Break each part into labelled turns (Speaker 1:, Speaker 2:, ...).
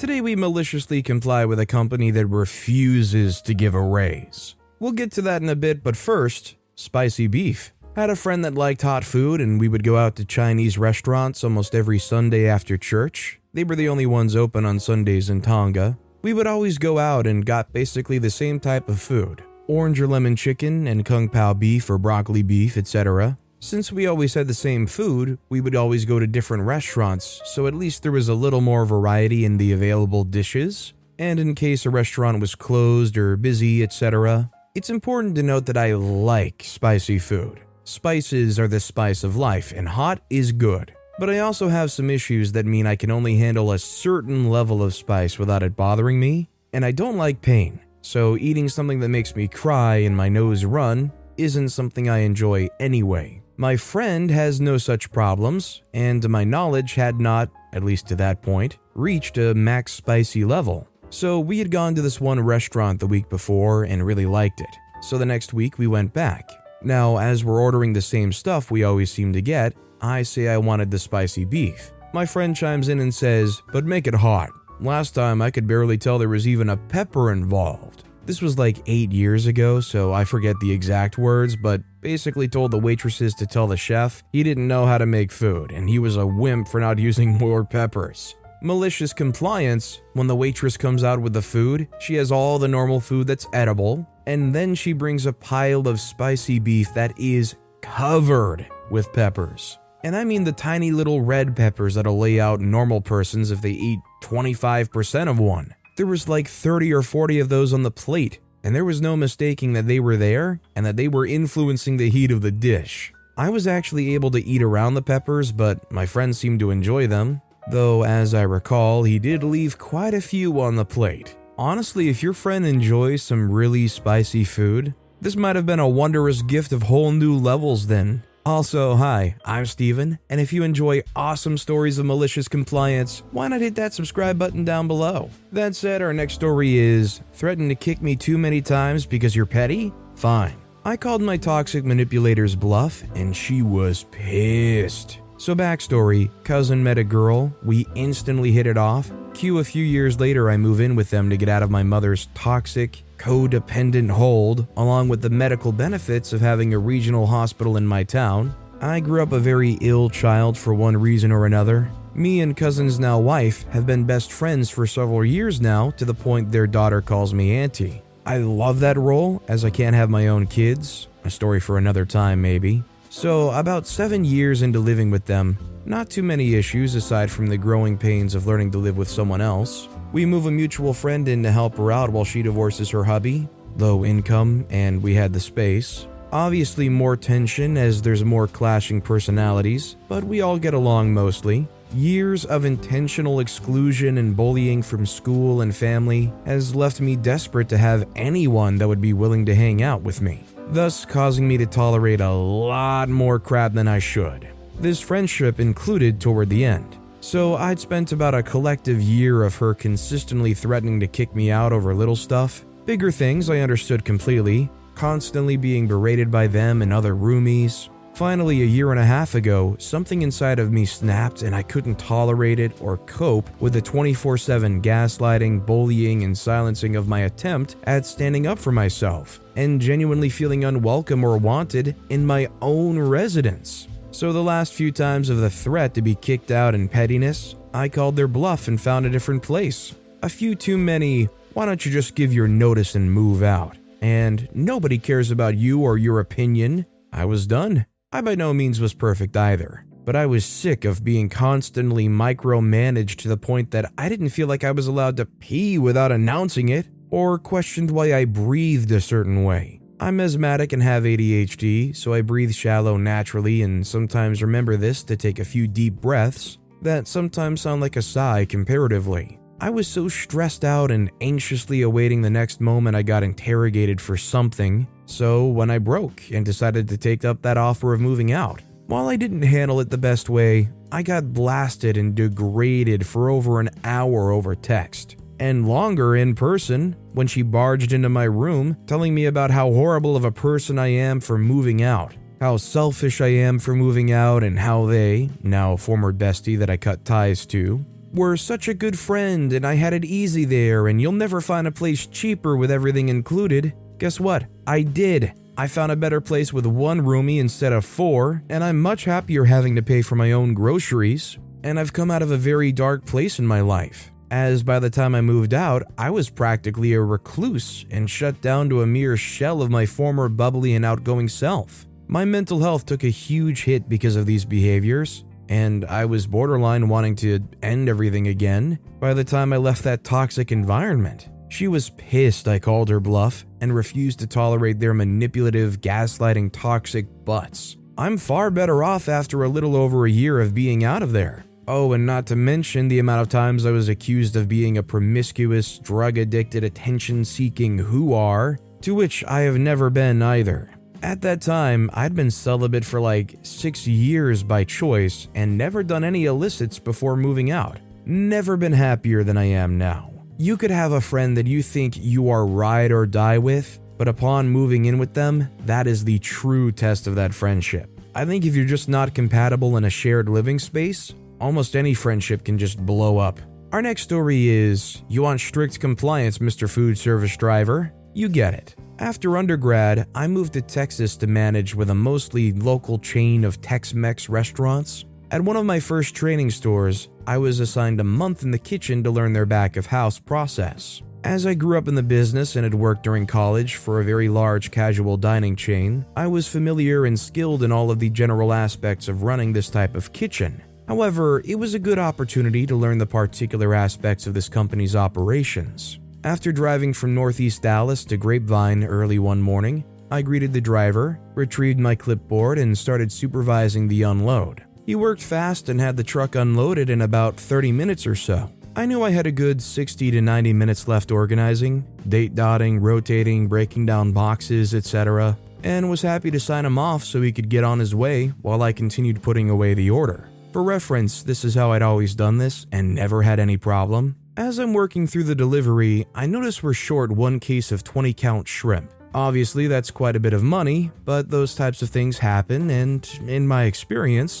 Speaker 1: Today, we maliciously comply with a company that refuses to give a raise. We'll get to that in a bit, but first, spicy beef. I had a friend that liked hot food, and we would go out to Chinese restaurants almost every Sunday after church. They were the only ones open on Sundays in Tonga. We would always go out and got basically the same type of food orange or lemon chicken, and kung pao beef or broccoli beef, etc. Since we always had the same food, we would always go to different restaurants, so at least there was a little more variety in the available dishes. And in case a restaurant was closed or busy, etc., it's important to note that I like spicy food. Spices are the spice of life, and hot is good. But I also have some issues that mean I can only handle a certain level of spice without it bothering me, and I don't like pain. So eating something that makes me cry and my nose run isn't something I enjoy anyway. My friend has no such problems, and to my knowledge had not, at least to that point, reached a max spicy level. So we had gone to this one restaurant the week before and really liked it. So the next week we went back. Now, as we're ordering the same stuff we always seem to get, I say I wanted the spicy beef. My friend chimes in and says, but make it hot. Last time I could barely tell there was even a pepper involved. This was like eight years ago, so I forget the exact words, but basically told the waitresses to tell the chef he didn't know how to make food and he was a wimp for not using more peppers. Malicious compliance when the waitress comes out with the food, she has all the normal food that's edible, and then she brings a pile of spicy beef that is covered with peppers. And I mean the tiny little red peppers that'll lay out normal persons if they eat 25% of one. There was like 30 or 40 of those on the plate, and there was no mistaking that they were there and that they were influencing the heat of the dish. I was actually able to eat around the peppers, but my friend seemed to enjoy them, though, as I recall, he did leave quite a few on the plate. Honestly, if your friend enjoys some really spicy food, this might have been a wondrous gift of whole new levels then. Also, hi, I'm Steven, and if you enjoy awesome stories of malicious compliance, why not hit that subscribe button down below? That said, our next story is Threaten to kick me too many times because you're petty? Fine. I called my toxic manipulator's bluff, and she was pissed. So, backstory cousin met a girl, we instantly hit it off. Cue a few years later, I move in with them to get out of my mother's toxic, codependent hold, along with the medical benefits of having a regional hospital in my town. I grew up a very ill child for one reason or another. Me and cousin's now wife have been best friends for several years now, to the point their daughter calls me auntie. I love that role, as I can't have my own kids. A story for another time, maybe. So, about seven years into living with them, not too many issues aside from the growing pains of learning to live with someone else. We move a mutual friend in to help her out while she divorces her hubby. Low income, and we had the space. Obviously, more tension as there's more clashing personalities, but we all get along mostly. Years of intentional exclusion and bullying from school and family has left me desperate to have anyone that would be willing to hang out with me, thus causing me to tolerate a lot more crap than I should. This friendship included toward the end. So I'd spent about a collective year of her consistently threatening to kick me out over little stuff. Bigger things I understood completely, constantly being berated by them and other roomies. Finally, a year and a half ago, something inside of me snapped and I couldn't tolerate it or cope with the 24 7 gaslighting, bullying, and silencing of my attempt at standing up for myself and genuinely feeling unwelcome or wanted in my own residence. So, the last few times of the threat to be kicked out and pettiness, I called their bluff and found a different place. A few too many, why don't you just give your notice and move out? And nobody cares about you or your opinion. I was done. I by no means was perfect either, but I was sick of being constantly micromanaged to the point that I didn't feel like I was allowed to pee without announcing it, or questioned why I breathed a certain way. I'm asthmatic and have ADHD, so I breathe shallow naturally and sometimes remember this to take a few deep breaths. that sometimes sound like a sigh comparatively. I was so stressed out and anxiously awaiting the next moment I got interrogated for something, so when I broke and decided to take up that offer of moving out, while I didn't handle it the best way, I got blasted and degraded for over an hour over text, and longer in person when she barged into my room telling me about how horrible of a person I am for moving out, how selfish I am for moving out, and how they, now former bestie that I cut ties to, were such a good friend and I had it easy there, and you'll never find a place cheaper with everything included. Guess what? I did. I found a better place with one roomie instead of four, and I'm much happier having to pay for my own groceries. And I've come out of a very dark place in my life, as by the time I moved out, I was practically a recluse and shut down to a mere shell of my former bubbly and outgoing self. My mental health took a huge hit because of these behaviors, and I was borderline wanting to end everything again by the time I left that toxic environment. She was pissed I called her bluff and refused to tolerate their manipulative, gaslighting, toxic butts. I'm far better off after a little over a year of being out of there. Oh, and not to mention the amount of times I was accused of being a promiscuous, drug addicted, attention seeking who are, to which I have never been either. At that time, I'd been celibate for like six years by choice and never done any illicits before moving out. Never been happier than I am now. You could have a friend that you think you are ride or die with, but upon moving in with them, that is the true test of that friendship. I think if you're just not compatible in a shared living space, almost any friendship can just blow up. Our next story is You want strict compliance, Mr. Food Service Driver? You get it. After undergrad, I moved to Texas to manage with a mostly local chain of Tex Mex restaurants. At one of my first training stores, I was assigned a month in the kitchen to learn their back of house process. As I grew up in the business and had worked during college for a very large casual dining chain, I was familiar and skilled in all of the general aspects of running this type of kitchen. However, it was a good opportunity to learn the particular aspects of this company's operations. After driving from northeast Dallas to Grapevine early one morning, I greeted the driver, retrieved my clipboard, and started supervising the unload. He worked fast and had the truck unloaded in about 30 minutes or so. I knew I had a good 60 to 90 minutes left organizing, date dotting, rotating, breaking down boxes, etc., and was happy to sign him off so he could get on his way while I continued putting away the order. For reference, this is how I'd always done this and never had any problem. As I'm working through the delivery, I notice we're short one case of 20 count shrimp. Obviously, that's quite a bit of money, but those types of things happen, and in my experience,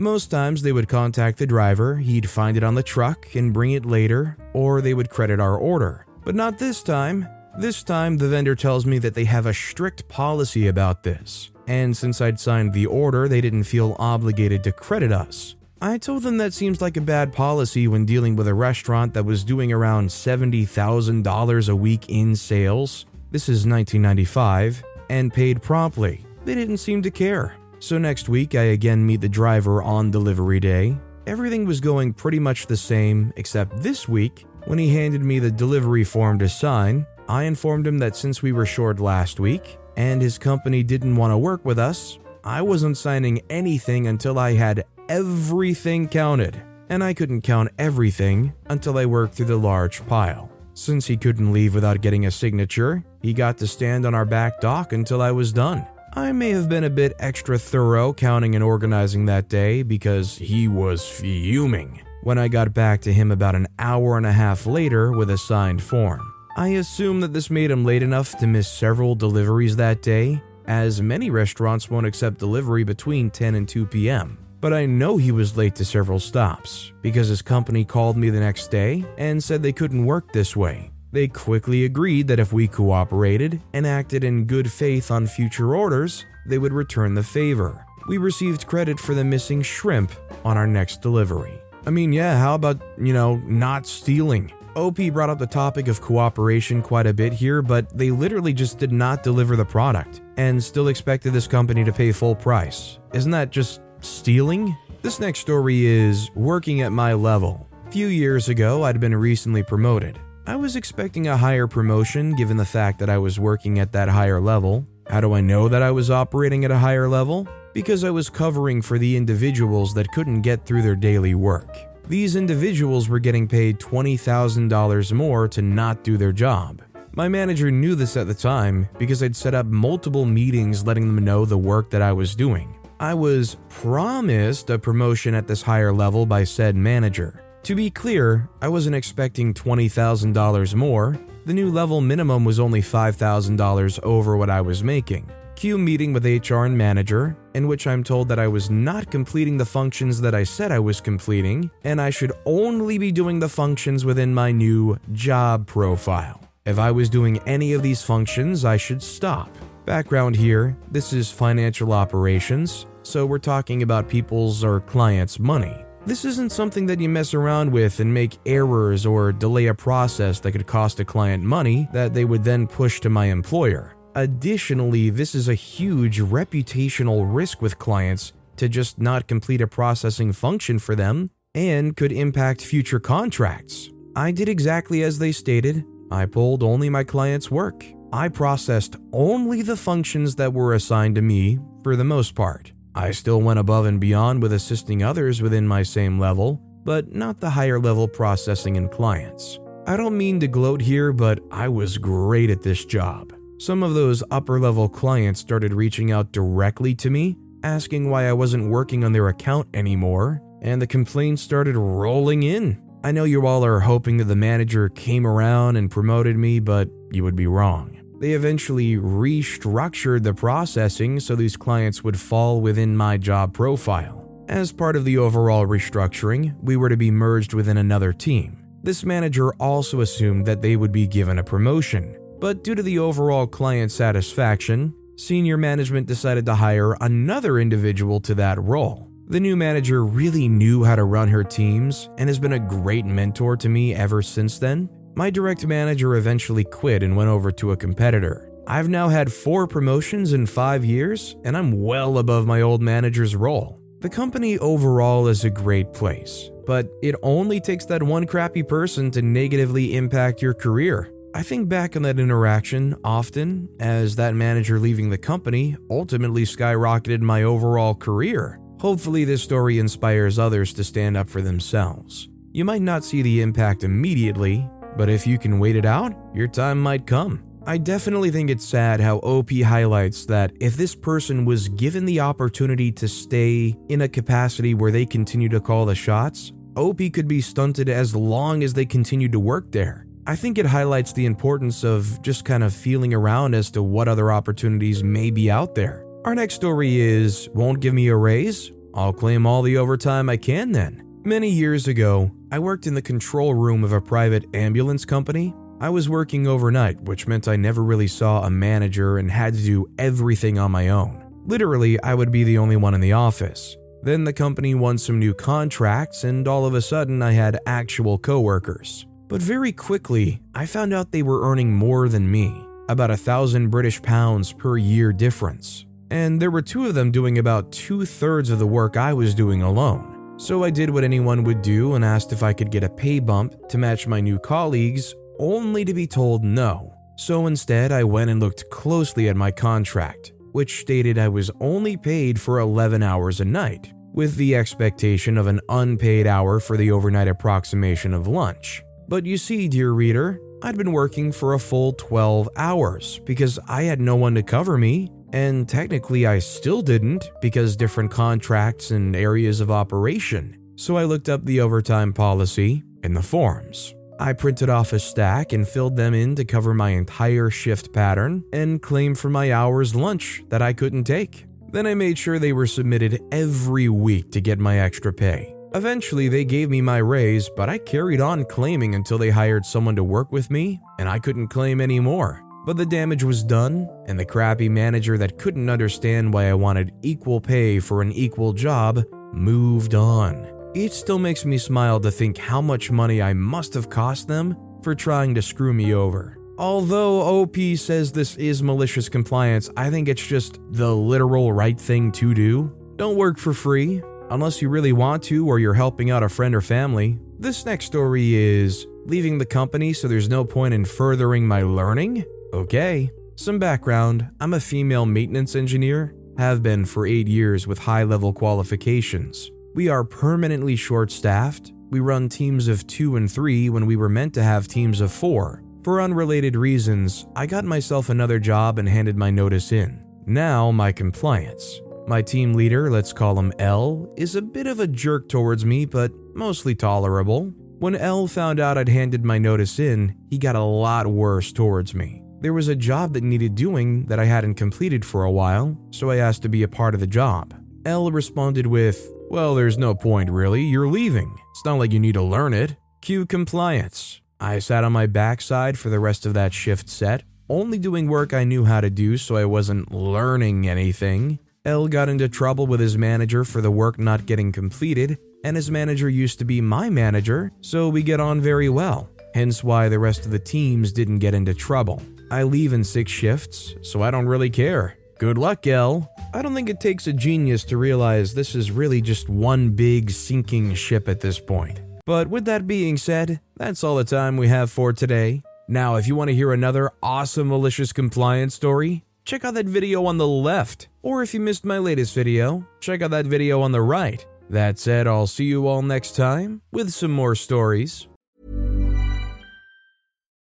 Speaker 1: Most times they would contact the driver, he'd find it on the truck and bring it later, or they would credit our order. But not this time. This time, the vendor tells me that they have a strict policy about this, and since I'd signed the order, they didn't feel obligated to credit us. I told them that seems like a bad policy when dealing with a restaurant that was doing around $70,000 a week in sales. This is 1995, and paid promptly. They didn't seem to care. So next week, I again meet the driver on delivery day. Everything was going pretty much the same, except this week, when he handed me the delivery form to sign, I informed him that since we were short last week and his company didn't want to work with us, I wasn't signing anything until I had everything counted. And I couldn't count everything until I worked through the large pile. Since he couldn't leave without getting a signature, he got to stand on our back dock until I was done. I may have been a bit extra thorough counting and organizing that day because he was fuming when I got back to him about an hour and a half later with a signed form. I assume that this made him late enough to miss several deliveries that day, as many restaurants won't accept delivery between 10 and 2 p.m. But I know he was late to several stops because his company called me the next day and said they couldn't work this way they quickly agreed that if we cooperated and acted in good faith on future orders, they would return the favor. We received credit for the missing shrimp on our next delivery. I mean, yeah, how about, you know, not stealing? OP brought up the topic of cooperation quite a bit here, but they literally just did not deliver the product and still expected this company to pay full price. Isn't that just stealing? This next story is working at my level. A few years ago, I'd been recently promoted. I was expecting a higher promotion given the fact that I was working at that higher level. How do I know that I was operating at a higher level? Because I was covering for the individuals that couldn't get through their daily work. These individuals were getting paid $20,000 more to not do their job. My manager knew this at the time because I'd set up multiple meetings letting them know the work that I was doing. I was promised a promotion at this higher level by said manager. To be clear, I wasn't expecting $20,000 more. The new level minimum was only $5,000 over what I was making. Cue meeting with HR and manager, in which I'm told that I was not completing the functions that I said I was completing, and I should only be doing the functions within my new job profile. If I was doing any of these functions, I should stop. Background here this is financial operations, so we're talking about people's or clients' money. This isn't something that you mess around with and make errors or delay a process that could cost a client money that they would then push to my employer. Additionally, this is a huge reputational risk with clients to just not complete a processing function for them and could impact future contracts. I did exactly as they stated. I pulled only my client's work. I processed only the functions that were assigned to me for the most part. I still went above and beyond with assisting others within my same level, but not the higher level processing and clients. I don't mean to gloat here, but I was great at this job. Some of those upper level clients started reaching out directly to me, asking why I wasn't working on their account anymore, and the complaints started rolling in. I know you all are hoping that the manager came around and promoted me, but you would be wrong. They eventually restructured the processing so these clients would fall within my job profile. As part of the overall restructuring, we were to be merged within another team. This manager also assumed that they would be given a promotion, but due to the overall client satisfaction, senior management decided to hire another individual to that role. The new manager really knew how to run her teams and has been a great mentor to me ever since then, my direct manager eventually quit and went over to a competitor. I've now had four promotions in five years, and I'm well above my old manager's role. The company overall is a great place, but it only takes that one crappy person to negatively impact your career. I think back on that interaction often, as that manager leaving the company ultimately skyrocketed my overall career. Hopefully, this story inspires others to stand up for themselves. You might not see the impact immediately, but if you can wait it out, your time might come. I definitely think it's sad how OP highlights that if this person was given the opportunity to stay in a capacity where they continue to call the shots, OP could be stunted as long as they continue to work there. I think it highlights the importance of just kind of feeling around as to what other opportunities may be out there. Our next story is Won't give me a raise? I'll claim all the overtime I can then. Many years ago, I worked in the control room of a private ambulance company. I was working overnight, which meant I never really saw a manager and had to do everything on my own. Literally, I would be the only one in the office. Then the company won some new contracts, and all of a sudden, I had actual coworkers. But very quickly, I found out they were earning more than me about a thousand British pounds per year difference. And there were two of them doing about two thirds of the work I was doing alone. So I did what anyone would do and asked if I could get a pay bump to match my new colleagues, only to be told no. So instead, I went and looked closely at my contract, which stated I was only paid for 11 hours a night, with the expectation of an unpaid hour for the overnight approximation of lunch. But you see, dear reader, I'd been working for a full 12 hours because I had no one to cover me, and technically I still didn't because different contracts and areas of operation. So I looked up the overtime policy in the forms. I printed off a stack and filled them in to cover my entire shift pattern and claim for my hours lunch that I couldn't take. Then I made sure they were submitted every week to get my extra pay. Eventually, they gave me my raise, but I carried on claiming until they hired someone to work with me, and I couldn't claim anymore. But the damage was done, and the crappy manager that couldn't understand why I wanted equal pay for an equal job moved on. It still makes me smile to think how much money I must have cost them for trying to screw me over. Although OP says this is malicious compliance, I think it's just the literal right thing to do. Don't work for free, unless you really want to or you're helping out a friend or family. This next story is leaving the company so there's no point in furthering my learning? Okay. Some background I'm a female maintenance engineer, have been for eight years with high level qualifications. We are permanently short staffed. We run teams of two and three when we were meant to have teams of four. For unrelated reasons, I got myself another job and handed my notice in. Now, my compliance. My team leader, let's call him L, is a bit of a jerk towards me, but mostly tolerable. When L found out I'd handed my notice in, he got a lot worse towards me. There was a job that needed doing that I hadn't completed for a while, so I asked to be a part of the job. L responded with, Well, there's no point really, you're leaving. It's not like you need to learn it. Cue compliance. I sat on my backside for the rest of that shift set, only doing work I knew how to do so I wasn't learning anything. L got into trouble with his manager for the work not getting completed, and his manager used to be my manager, so we get on very well. Hence why the rest of the teams didn't get into trouble. I leave in six shifts, so I don't really care. Good luck, L. I don't think it takes a genius to realize this is really just one big sinking ship at this point. But with that being said, that's all the time we have for today. Now, if you want to hear another awesome malicious compliance story, check out that video on the left. Or if you missed my latest video, check out that video on the right. That said, I'll see you all next time with some more stories.